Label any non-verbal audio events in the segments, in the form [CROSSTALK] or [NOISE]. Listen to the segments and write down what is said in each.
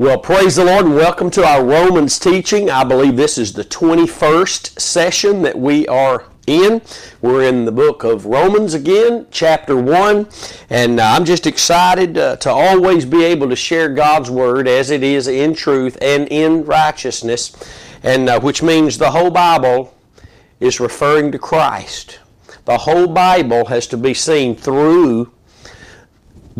Well, praise the Lord and welcome to our Romans teaching. I believe this is the 21st session that we are in. We're in the book of Romans again, chapter 1, and uh, I'm just excited uh, to always be able to share God's Word as it is in truth and in righteousness, and uh, which means the whole Bible is referring to Christ. The whole Bible has to be seen through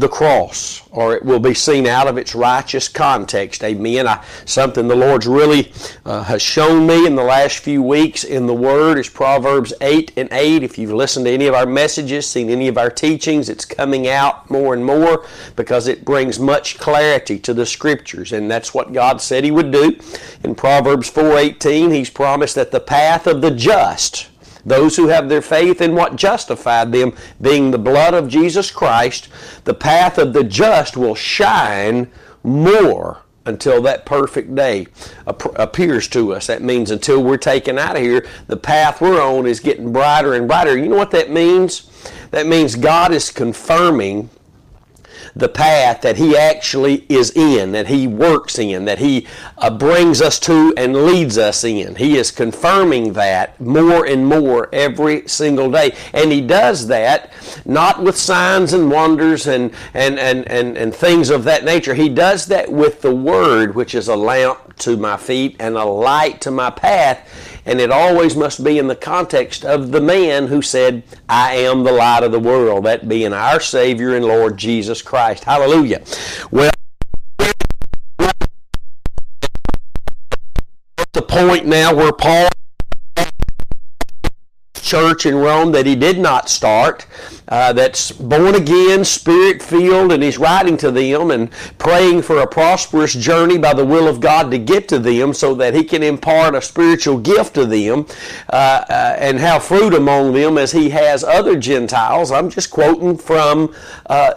the cross, or it will be seen out of its righteous context. Amen. I, something the Lord's really uh, has shown me in the last few weeks in the Word is Proverbs 8 and 8. If you've listened to any of our messages, seen any of our teachings, it's coming out more and more because it brings much clarity to the Scriptures, and that's what God said He would do. In Proverbs 4:18, He's promised that the path of the just those who have their faith in what justified them, being the blood of Jesus Christ, the path of the just will shine more until that perfect day appears to us. That means until we're taken out of here, the path we're on is getting brighter and brighter. You know what that means? That means God is confirming the path that He actually is in, that He works in, that He uh, brings us to and leads us in. He is confirming that more and more every single day. And He does that not with signs and wonders and, and, and, and, and things of that nature. He does that with the Word, which is a lamp to my feet and a light to my path and it always must be in the context of the man who said, I am the light of the world, that being our Savior and Lord Jesus Christ. Hallelujah. Well, the point now where Paul church in Rome that he did not start, uh, that's born again, spirit filled, and he's writing to them and praying for a prosperous journey by the will of God to get to them so that he can impart a spiritual gift to them uh, uh, and have fruit among them as he has other Gentiles. I'm just quoting from uh,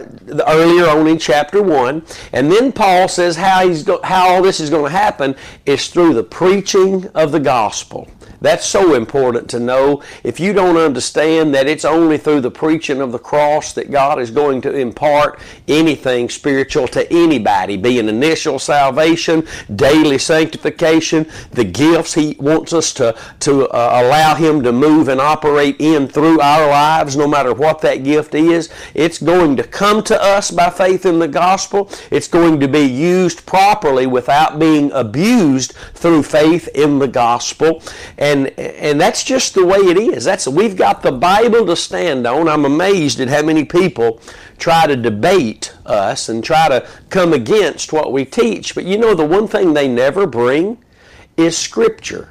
earlier on in chapter 1. And then Paul says how, he's go- how all this is going to happen is through the preaching of the gospel. That's so important to know. If you don't understand that it's only through the preaching of the cross that God is going to impart anything spiritual to anybody, be an initial salvation, daily sanctification, the gifts He wants us to, to uh, allow Him to move and operate in through our lives, no matter what that gift is, it's going to come to us by faith in the gospel. It's going to be used properly without being abused through faith in the gospel. And and and that's just the way it is. That's we've got the Bible to stand on. I'm amazed at how many people try to debate us and try to come against what we teach. But you know the one thing they never bring is scripture.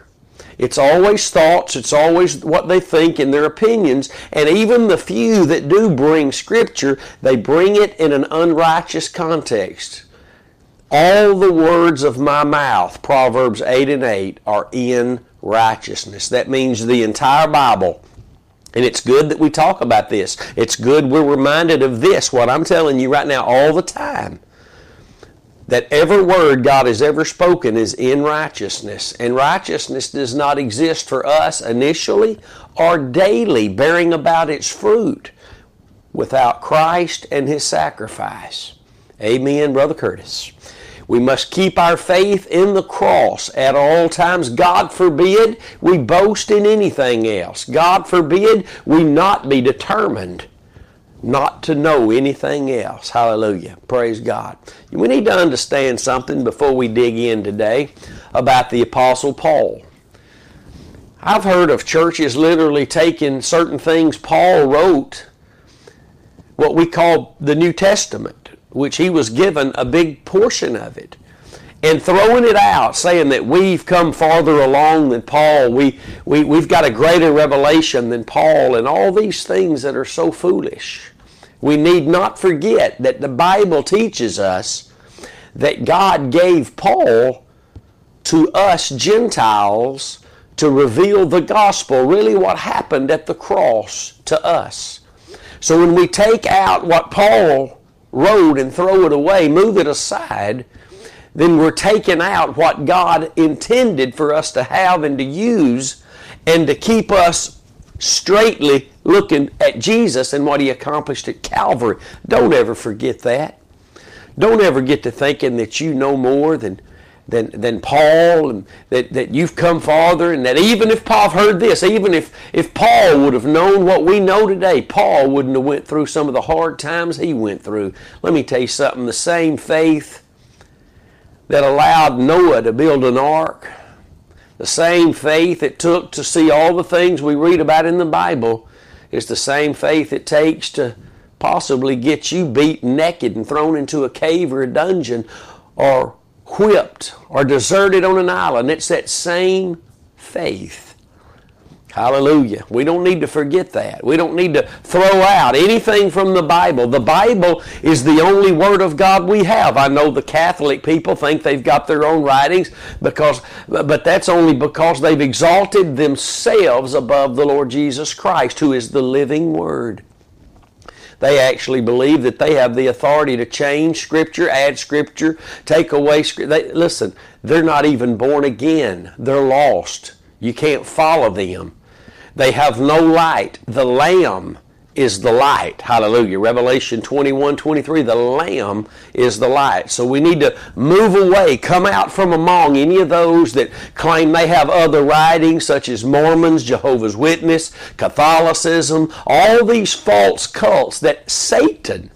It's always thoughts, it's always what they think and their opinions, and even the few that do bring scripture, they bring it in an unrighteous context. All the words of my mouth, Proverbs 8 and 8, are in righteousness. That means the entire Bible. And it's good that we talk about this. It's good we're reminded of this, what I'm telling you right now all the time. That every word God has ever spoken is in righteousness. And righteousness does not exist for us initially or daily, bearing about its fruit without Christ and His sacrifice. Amen, Brother Curtis. We must keep our faith in the cross at all times. God forbid we boast in anything else. God forbid we not be determined not to know anything else. Hallelujah. Praise God. We need to understand something before we dig in today about the Apostle Paul. I've heard of churches literally taking certain things Paul wrote, what we call the New Testament, which he was given a big portion of it and throwing it out, saying that we've come farther along than Paul, we, we, we've got a greater revelation than Paul, and all these things that are so foolish. We need not forget that the Bible teaches us that God gave Paul to us Gentiles to reveal the gospel, really what happened at the cross to us. So when we take out what Paul road and throw it away, move it aside, then we're taking out what God intended for us to have and to use and to keep us straightly looking at Jesus and what He accomplished at Calvary. Don't ever forget that. Don't ever get to thinking that you know more than than, than Paul and that, that you've come farther and that even if Paul heard this, even if, if Paul would have known what we know today, Paul wouldn't have went through some of the hard times he went through. Let me tell you something, the same faith that allowed Noah to build an ark, the same faith it took to see all the things we read about in the Bible is the same faith it takes to possibly get you beaten naked and thrown into a cave or a dungeon or whipped or deserted on an island. It's that same faith. Hallelujah. We don't need to forget that. We don't need to throw out anything from the Bible. The Bible is the only Word of God we have. I know the Catholic people think they've got their own writings because, but that's only because they've exalted themselves above the Lord Jesus Christ, who is the living Word. They actually believe that they have the authority to change Scripture, add Scripture, take away Scripture. listen, they're not even born again. They're lost. You can't follow them. They have no light. The Lamb is the light. Hallelujah. Revelation 21 23, the Lamb is the light. So we need to move away, come out from among any of those that claim they have other writings, such as Mormons, Jehovah's Witness, Catholicism, all these false cults that Satan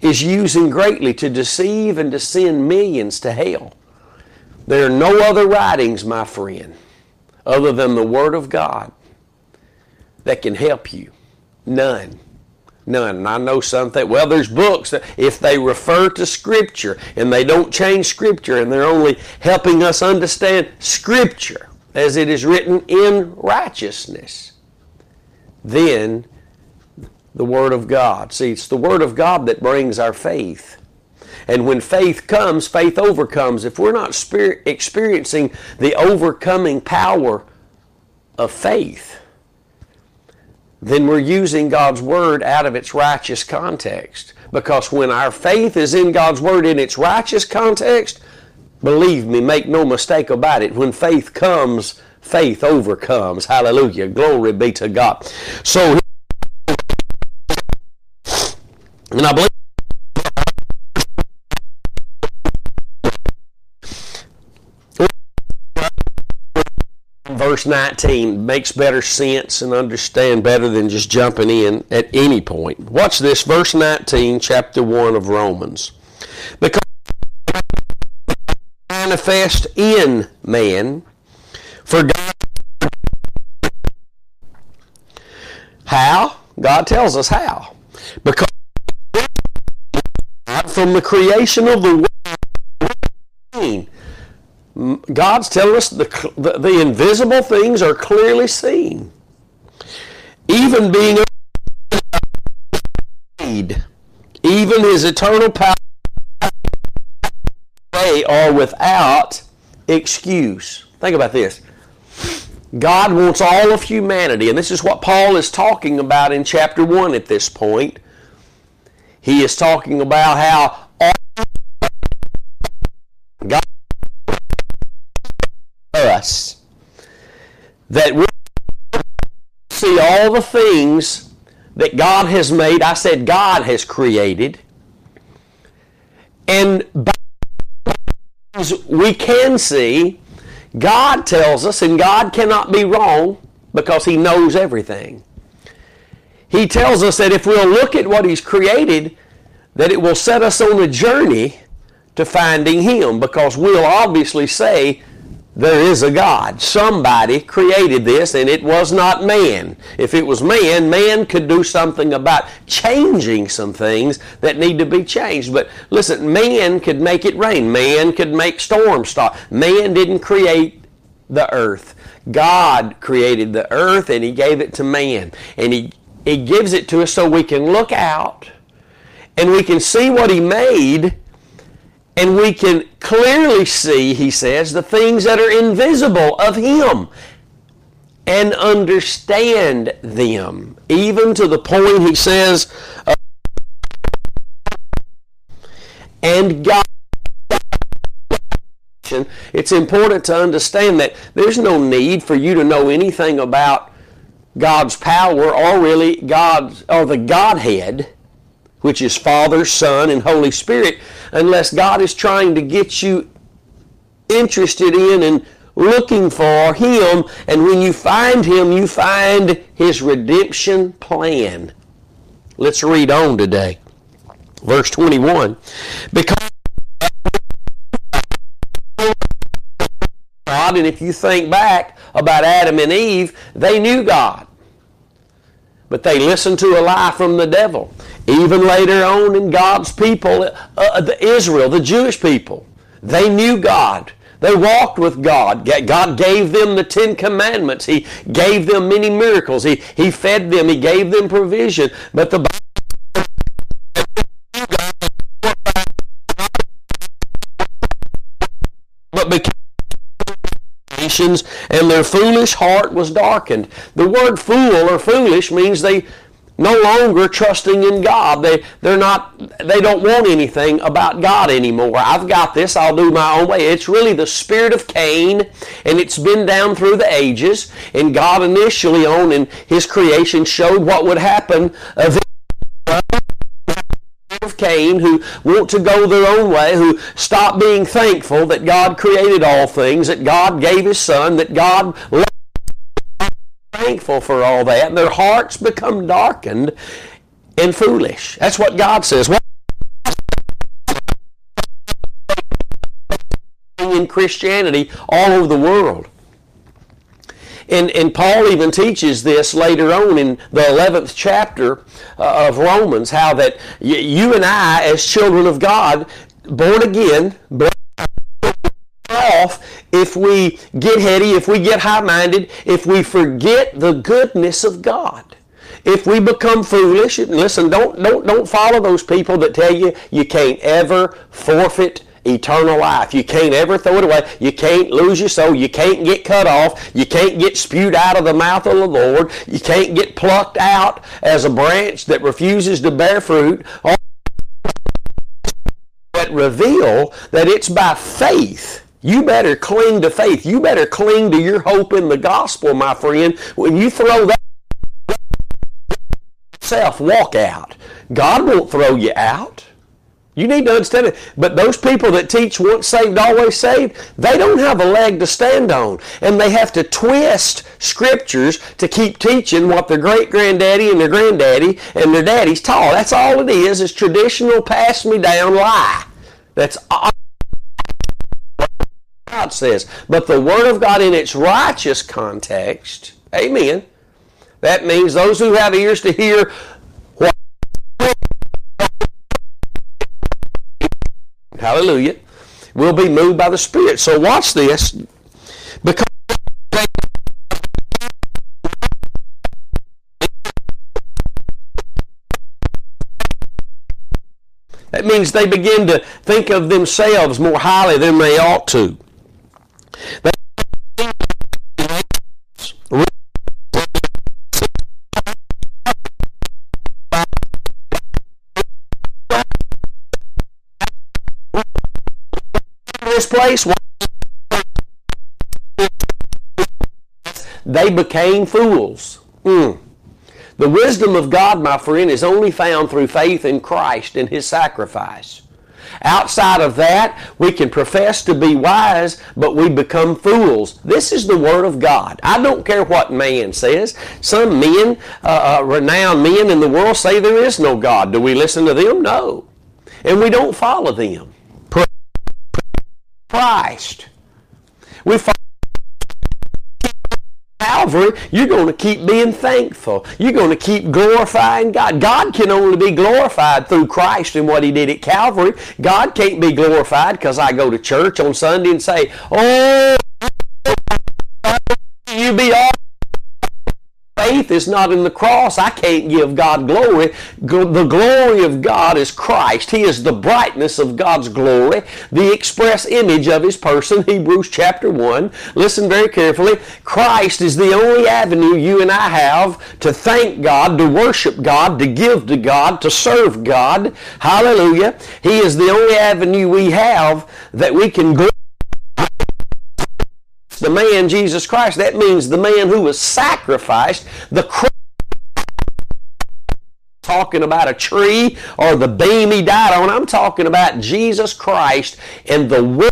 is using greatly to deceive and to send millions to hell. There are no other writings, my friend, other than the Word of God that can help you. None. None. And I know something. Well, there's books that if they refer to Scripture and they don't change Scripture and they're only helping us understand Scripture as it is written in righteousness, then the Word of God. See, it's the Word of God that brings our faith. And when faith comes, faith overcomes. If we're not experiencing the overcoming power of faith, then we're using God's Word out of its righteous context. Because when our faith is in God's Word in its righteous context, believe me, make no mistake about it, when faith comes, faith overcomes. Hallelujah. Glory be to God. So, and I believe verse 19 makes better sense and understand better than just jumping in at any point. Watch this, verse 19, chapter 1 of Romans. Because manifest in man, for God. How? God tells us how. Because from the creation of the world, God's telling us the, the, the invisible things are clearly seen. Even being even his eternal power, they are without excuse. Think about this. God wants all of humanity, and this is what Paul is talking about in chapter 1 at this point. He is talking about how that we see all the things that God has made. I said God has created. And we can see, God tells us, and God cannot be wrong because He knows everything. He tells us that if we'll look at what He's created, that it will set us on a journey to finding Him because we'll obviously say, there is a God. Somebody created this and it was not man. If it was man, man could do something about changing some things that need to be changed. But listen, man could make it rain. Man could make storms stop. Man didn't create the earth. God created the earth and he gave it to man. And he, he gives it to us so we can look out and we can see what he made and we can clearly see, he says, the things that are invisible of him and understand them. Even to the point, he says, uh, and God. It's important to understand that there's no need for you to know anything about God's power or really God's or the Godhead which is Father, Son, and Holy Spirit, unless God is trying to get you interested in and looking for Him. And when you find Him, you find His redemption plan. Let's read on today. Verse 21. Because God, and if you think back about Adam and Eve, they knew God. But they listened to a lie from the devil. Even later on in God's people, uh, uh, the Israel, the Jewish people, they knew God. They walked with God. God gave them the Ten Commandments. He gave them many miracles. He, he fed them. He gave them provision. But the but became and their foolish heart was darkened. The word fool or foolish means they no longer trusting in God. They they're not they don't want anything about God anymore. I've got this, I'll do my own way. It's really the spirit of Cain, and it's been down through the ages. And God initially on in his creation showed what would happen of Cain who want to go their own way, who stop being thankful that God created all things, that God gave his son, that God thankful for all that, and their hearts become darkened and foolish. That's what God says. In Christianity all over the world. And, and Paul even teaches this later on in the 11th chapter uh, of Romans, how that y- you and I, as children of God, born again, born off if we get heady, if we get high-minded, if we forget the goodness of God. If we become foolish, listen, don't, don't, don't follow those people that tell you you can't ever forfeit eternal life. You can't ever throw it away. You can't lose your soul. You can't get cut off. You can't get spewed out of the mouth of the Lord. You can't get plucked out as a branch that refuses to bear fruit. That reveal that it's by faith. You better cling to faith. You better cling to your hope in the gospel, my friend. When you throw that self, walk out. God won't throw you out. You need to understand it. But those people that teach once saved, always saved, they don't have a leg to stand on. And they have to twist scriptures to keep teaching what their great granddaddy and their granddaddy and their daddies taught. That's all it is, is traditional pass me down lie. That's all God says. But the Word of God in its righteous context, amen, that means those who have ears to hear Hallelujah. We'll be moved by the Spirit. So watch this. Because That means they begin to think of themselves more highly than they ought to. They this place? They became fools. Mm. The wisdom of God, my friend, is only found through faith in Christ and His sacrifice. Outside of that, we can profess to be wise, but we become fools. This is the Word of God. I don't care what man says. Some men, uh, uh, renowned men in the world, say there is no God. Do we listen to them? No. And we don't follow them. Christ. We follow Calvary, you're going to keep being thankful. You're going to keep glorifying God. God can only be glorified through Christ and what He did at Calvary. God can't be glorified because I go to church on Sunday and say, Oh, you be all faith is not in the cross, I can't give God glory. The glory of God is Christ. He is the brightness of God's glory, the express image of His person, [LAUGHS] Hebrews chapter 1. Listen very carefully. Christ is the only avenue you and I have to thank God, to worship God, to give to God, to serve God. Hallelujah. He is the only avenue we have that we can glorify the man Jesus Christ. That means the man who was sacrificed, the talking about a tree or the beam he died on. I'm talking about Jesus Christ and the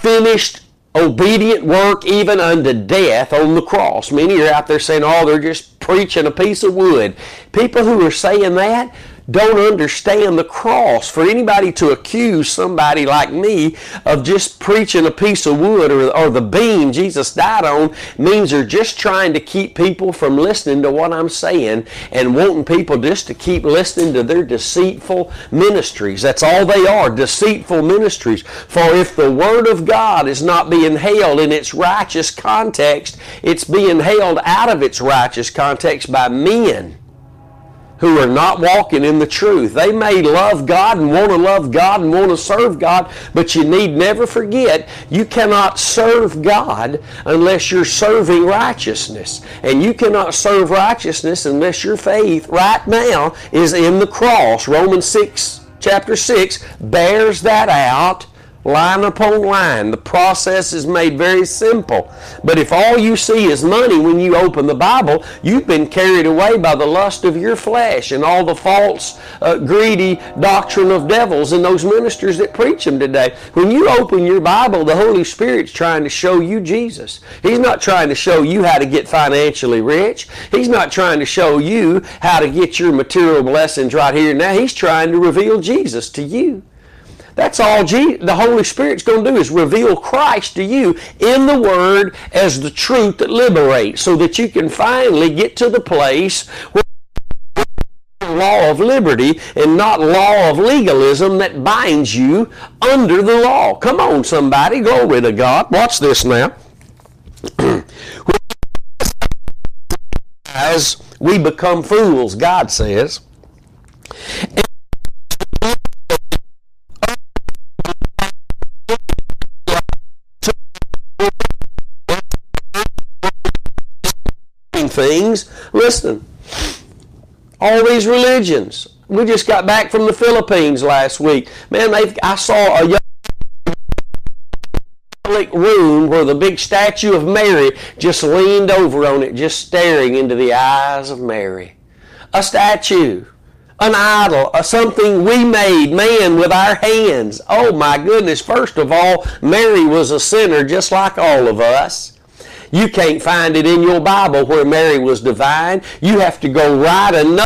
finished obedient work even unto death on the cross. Many are out there saying, oh, they're just preaching a piece of wood. People who are saying that don't understand the cross. For anybody to accuse somebody like me of just preaching a piece of wood or, or the beam Jesus died on means they're just trying to keep people from listening to what I'm saying and wanting people just to keep listening to their deceitful ministries. That's all they are, deceitful ministries. For if the Word of God is not being held in its righteous context, it's being held out of its righteous context by men who are not walking in the truth. They may love God and want to love God and want to serve God, but you need never forget you cannot serve God unless you're serving righteousness. And you cannot serve righteousness unless your faith right now is in the cross. Romans 6 chapter 6 bears that out line upon line. The process is made very simple. But if all you see is money when you open the Bible, you've been carried away by the lust of your flesh and all the false, uh, greedy doctrine of devils and those ministers that preach them today. When you open your Bible, the Holy Spirit's trying to show you Jesus. He's not trying to show you how to get financially rich. He's not trying to show you how to get your material blessings right here and now. He's trying to reveal Jesus to you. That's all the Holy Spirit's going to do is reveal Christ to you in the Word as the truth that liberates so that you can finally get to the place where law of liberty and not law of legalism that binds you under the law. Come on, somebody. Glory to God. Watch this now. [CLEARS THROAT] As we become fools, God says. Things. Listen, all these religions. We just got back from the Philippines last week. Man, I saw a young room where the big statue of Mary just leaned over on it, just staring into the eyes of Mary. A statue, an idol, a something we made, man, with our hands. Oh my goodness. First of all, Mary was a sinner just like all of us. You can't find it in your Bible where Mary was divine. You have to go write another.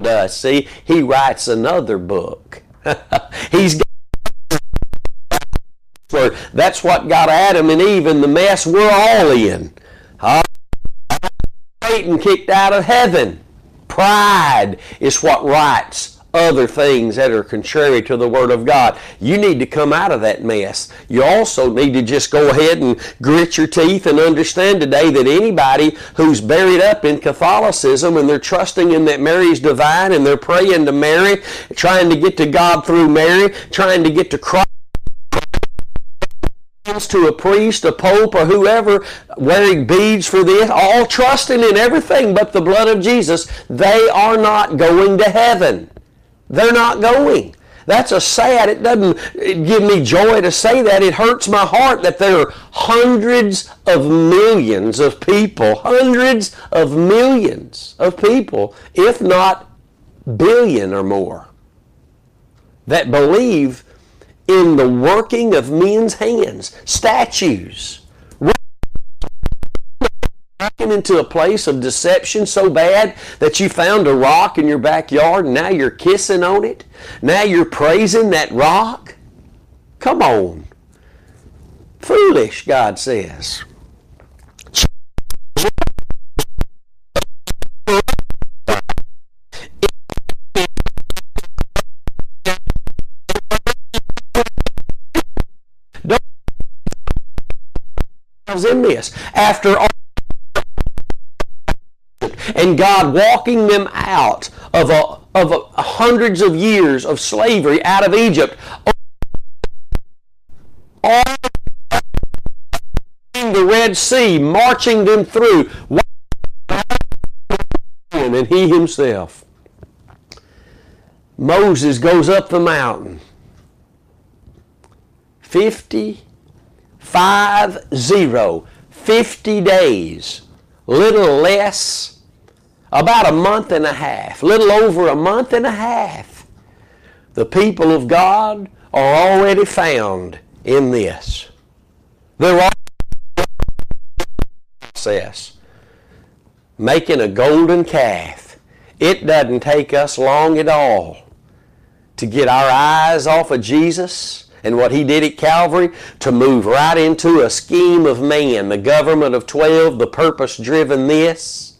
Does uh, see? He writes another book. [LAUGHS] He's got that's what got Adam and Eve in the mess we're all in. Uh, Satan kicked out of heaven. Pride is what writes other things that are contrary to the Word of God. You need to come out of that mess. You also need to just go ahead and grit your teeth and understand today that anybody who's buried up in Catholicism and they're trusting in that Mary's divine and they're praying to Mary, trying to get to God through Mary, trying to get to Christ to a priest, a pope, or whoever wearing beads for this, all trusting in everything but the blood of Jesus, they are not going to heaven. They're not going. That's a sad, it doesn't give me joy to say that. It hurts my heart that there are hundreds of millions of people, hundreds of millions of people, if not billion or more, that believe in the working of men's hands, statues into a place of deception so bad that you found a rock in your backyard and now you're kissing on it? Now you're praising that rock? Come on. Foolish, God says. in this after all and God walking them out of, a, of a, hundreds of years of slavery out of Egypt. All the Red Sea, marching them through, and he himself. Moses goes up the mountain. 50, 5, 0, 50 days little less, about a month and a half, little over a month and a half, the people of God are already found in this. They're all process. Making a golden calf. It doesn't take us long at all to get our eyes off of Jesus and what he did at Calvary to move right into a scheme of man, the government of 12, the purpose driven this.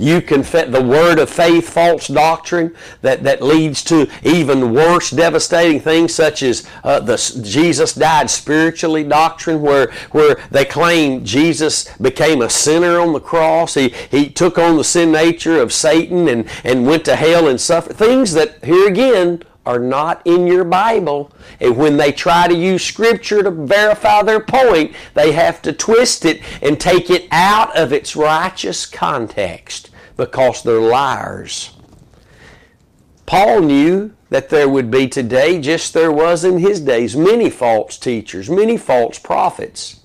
You confess the word of faith, false doctrine that, that leads to even worse, devastating things such as uh, the Jesus died spiritually doctrine, where where they claim Jesus became a sinner on the cross. He he took on the sin nature of Satan and and went to hell and suffered. Things that here again are not in your Bible. And when they try to use Scripture to verify their point, they have to twist it and take it out of its righteous context because they're liars. Paul knew that there would be today, just there was in his days, many false teachers, many false prophets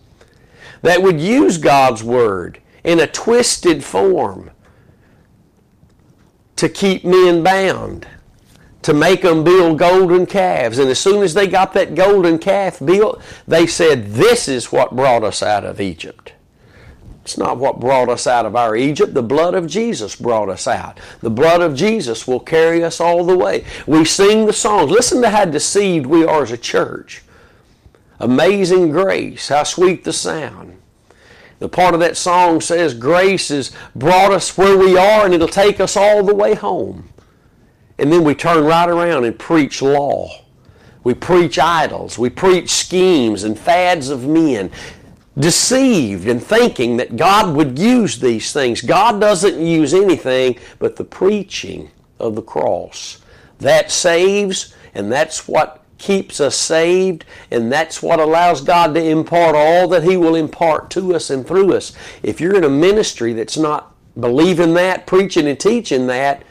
that would use God's Word in a twisted form to keep men bound, to make them build golden calves. And as soon as they got that golden calf built, they said, This is what brought us out of Egypt. It's not what brought us out of our Egypt. The blood of Jesus brought us out. The blood of Jesus will carry us all the way. We sing the songs. Listen to how deceived we are as a church. Amazing grace, how sweet the sound. The part of that song says, Grace has brought us where we are and it'll take us all the way home. And then we turn right around and preach law. We preach idols. We preach schemes and fads of men deceived in thinking that God would use these things. God doesn't use anything but the preaching of the cross. That saves, and that's what keeps us saved, and that's what allows God to impart all that He will impart to us and through us. If you're in a ministry that's not believing that, preaching and teaching that,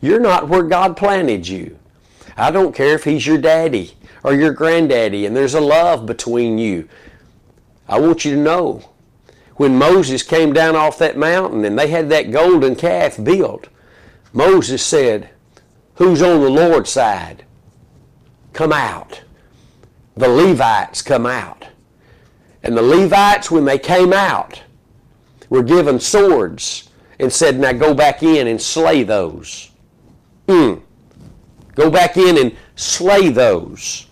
you're not where God planted you. I don't care if He's your daddy or your granddaddy, and there's a love between you. I want you to know when Moses came down off that mountain and they had that golden calf built, Moses said, Who's on the Lord's side? Come out. The Levites come out. And the Levites, when they came out, were given swords and said, Now go back in and slay those. Mm. Go back in and slay those.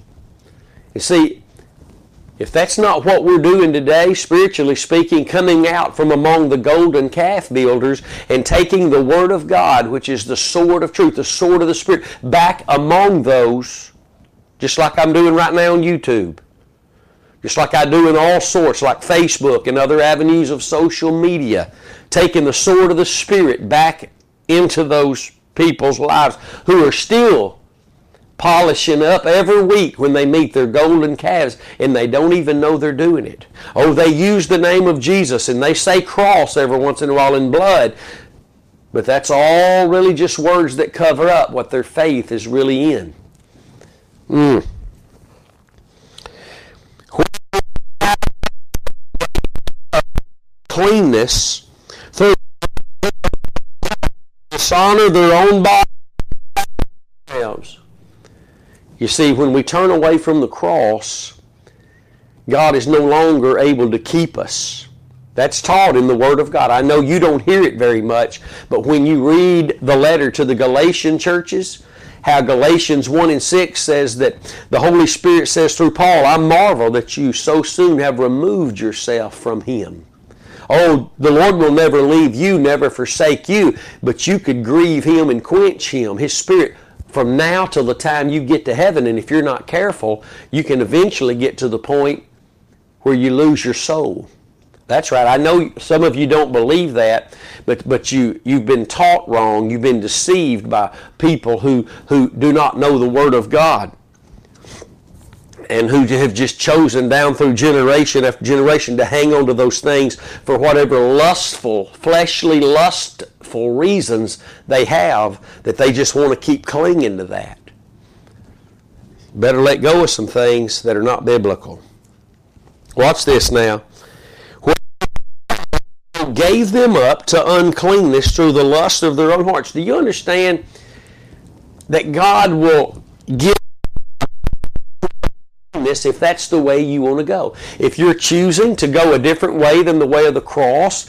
You see, if that's not what we're doing today, spiritually speaking, coming out from among the golden calf builders and taking the Word of God, which is the sword of truth, the sword of the Spirit, back among those, just like I'm doing right now on YouTube, just like I do in all sorts, like Facebook and other avenues of social media, taking the sword of the Spirit back into those people's lives who are still polishing up every week when they meet their golden calves and they don't even know they're doing it. Oh, they use the name of Jesus and they say cross every once in a while in blood, but that's all really just words that cover up what their faith is really in. Mm. Cleanness through dishonor their own body you see, when we turn away from the cross, God is no longer able to keep us. That's taught in the Word of God. I know you don't hear it very much, but when you read the letter to the Galatian churches, how Galatians 1 and 6 says that the Holy Spirit says through Paul, I marvel that you so soon have removed yourself from Him. Oh, the Lord will never leave you, never forsake you, but you could grieve Him and quench Him. His Spirit from now till the time you get to heaven. And if you're not careful, you can eventually get to the point where you lose your soul. That's right. I know some of you don't believe that, but, but you, you've been taught wrong. You've been deceived by people who, who do not know the Word of God and who have just chosen down through generation after generation to hang on to those things for whatever lustful, fleshly, lustful reasons they have that they just want to keep clinging to that. Better let go of some things that are not biblical. Watch this now. gave them up to uncleanness through the lust of their own hearts. Do you understand that God will give this if that's the way you want to go. If you're choosing to go a different way than the way of the cross,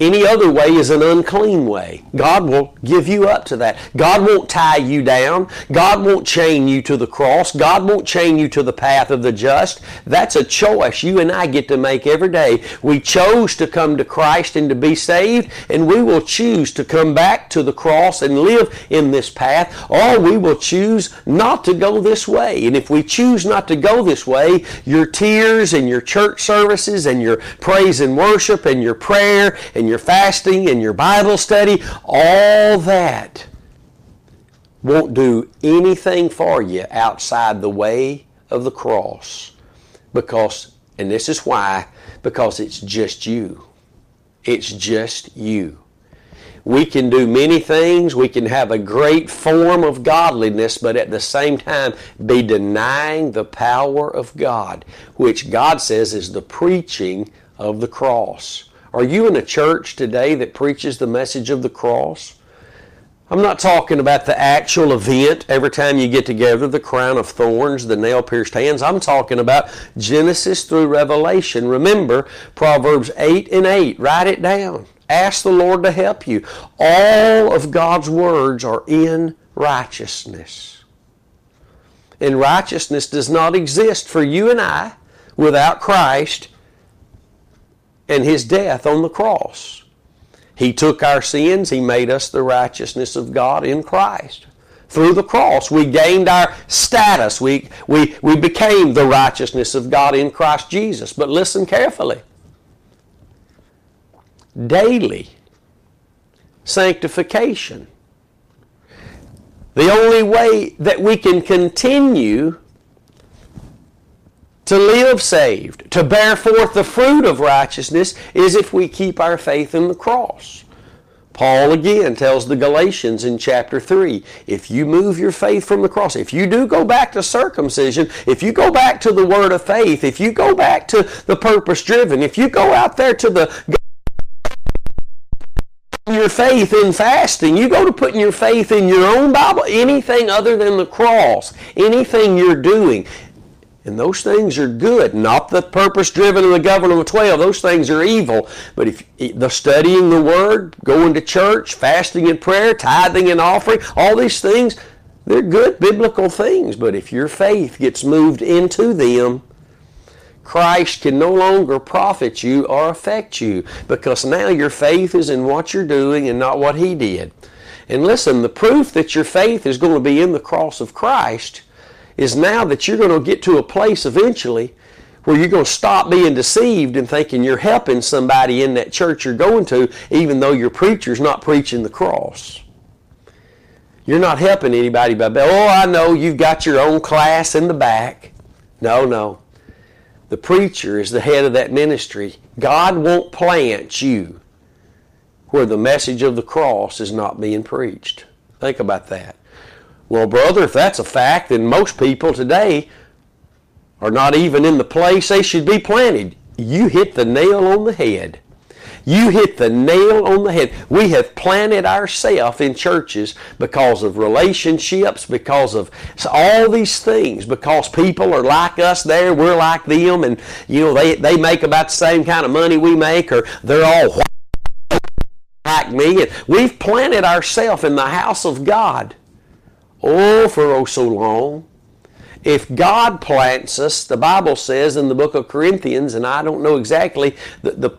any other way is an unclean way. God will give you up to that. God won't tie you down. God won't chain you to the cross. God won't chain you to the path of the just. That's a choice you and I get to make every day. We chose to come to Christ and to be saved, and we will choose to come back to the cross and live in this path, or we will choose not to go this way. And if we choose not to go this way, your tears and your church services and your praise and worship and your prayer and your fasting and your Bible study, all that won't do anything for you outside the way of the cross. Because, and this is why, because it's just you. It's just you. We can do many things. We can have a great form of godliness, but at the same time be denying the power of God, which God says is the preaching of the cross. Are you in a church today that preaches the message of the cross? I'm not talking about the actual event every time you get together, the crown of thorns, the nail pierced hands. I'm talking about Genesis through Revelation. Remember Proverbs 8 and 8. Write it down. Ask the Lord to help you. All of God's words are in righteousness. And righteousness does not exist for you and I without Christ and his death on the cross. He took our sins, he made us the righteousness of God in Christ. Through the cross, we gained our status. We, we, we became the righteousness of God in Christ Jesus. But listen carefully. Daily sanctification. The only way that we can continue to live saved, to bear forth the fruit of righteousness, is if we keep our faith in the cross. Paul again tells the Galatians in chapter 3 if you move your faith from the cross, if you do go back to circumcision, if you go back to the word of faith, if you go back to the purpose driven, if you go out there to the your faith in fasting, you go to putting your faith in your own Bible, anything other than the cross, anything you're doing, and those things are good, not the purpose driven of the government of 12. Those things are evil. But if the studying the word, going to church, fasting and prayer, tithing and offering, all these things, they're good biblical things. But if your faith gets moved into them, Christ can no longer profit you or affect you because now your faith is in what you're doing and not what He did. And listen, the proof that your faith is going to be in the cross of Christ is now that you're going to get to a place eventually where you're going to stop being deceived and thinking you're helping somebody in that church you're going to, even though your preacher's not preaching the cross. You're not helping anybody by, oh, I know you've got your own class in the back. No, no. The preacher is the head of that ministry. God won't plant you where the message of the cross is not being preached. Think about that. Well, brother, if that's a fact, then most people today are not even in the place they should be planted. You hit the nail on the head. You hit the nail on the head. We have planted ourselves in churches because of relationships, because of all these things, because people are like us there, we're like them, and you know they, they make about the same kind of money we make, or they're all like me. And we've planted ourselves in the house of God oh, for oh so long. If God plants us, the Bible says in the book of Corinthians, and I don't know exactly the, the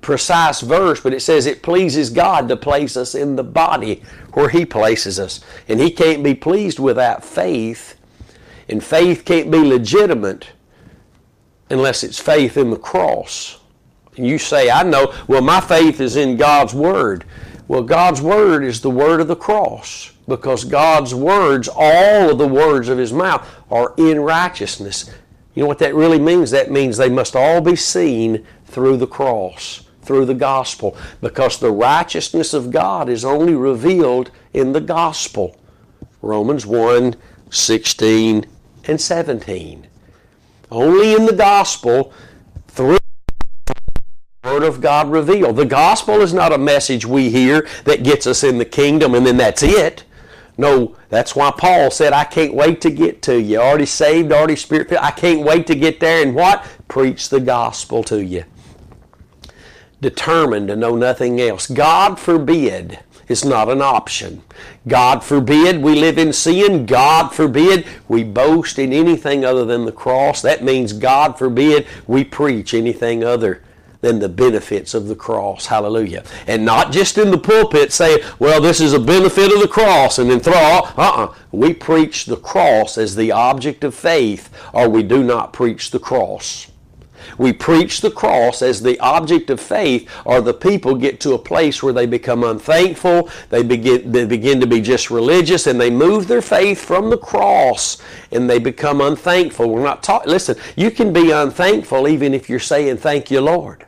precise verse, but it says it pleases God to place us in the body where He places us. And He can't be pleased without faith. And faith can't be legitimate unless it's faith in the cross. And you say, I know, well, my faith is in God's Word. Well, God's Word is the Word of the cross because God's words, all of the words of His mouth, are in righteousness. You know what that really means? That means they must all be seen through the cross, through the gospel, because the righteousness of God is only revealed in the gospel. Romans 1 16 and 17. Only in the gospel, through Word of God revealed. The gospel is not a message we hear that gets us in the kingdom and then that's it. No, that's why Paul said, I can't wait to get to you. Already saved, already spirit filled. I can't wait to get there and what? Preach the gospel to you. Determined to know nothing else. God forbid it's not an option. God forbid we live in sin. God forbid we boast in anything other than the cross. That means God forbid we preach anything other than the benefits of the cross. Hallelujah. And not just in the pulpit saying, well, this is a benefit of the cross, and then throw Uh-uh. We preach the cross as the object of faith, or we do not preach the cross. We preach the cross as the object of faith, or the people get to a place where they become unthankful, they begin, they begin to be just religious, and they move their faith from the cross and they become unthankful. We're not taught. Listen, you can be unthankful even if you're saying, Thank you, Lord.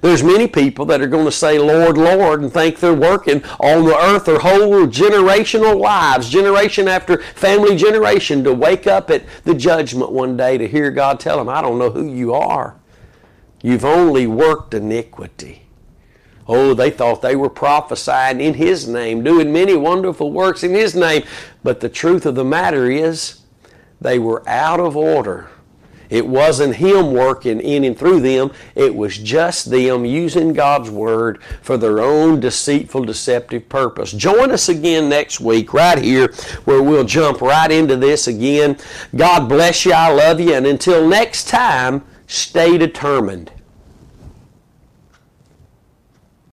There's many people that are going to say, Lord, Lord, and think they're working on the earth their whole generational lives, generation after family generation, to wake up at the judgment one day to hear God tell them, I don't know who you are. You've only worked iniquity. Oh, they thought they were prophesying in His name, doing many wonderful works in His name. But the truth of the matter is, they were out of order it wasn't Him working in and through them. It was just them using God's Word for their own deceitful, deceptive purpose. Join us again next week, right here, where we'll jump right into this again. God bless you. I love you. And until next time, stay determined.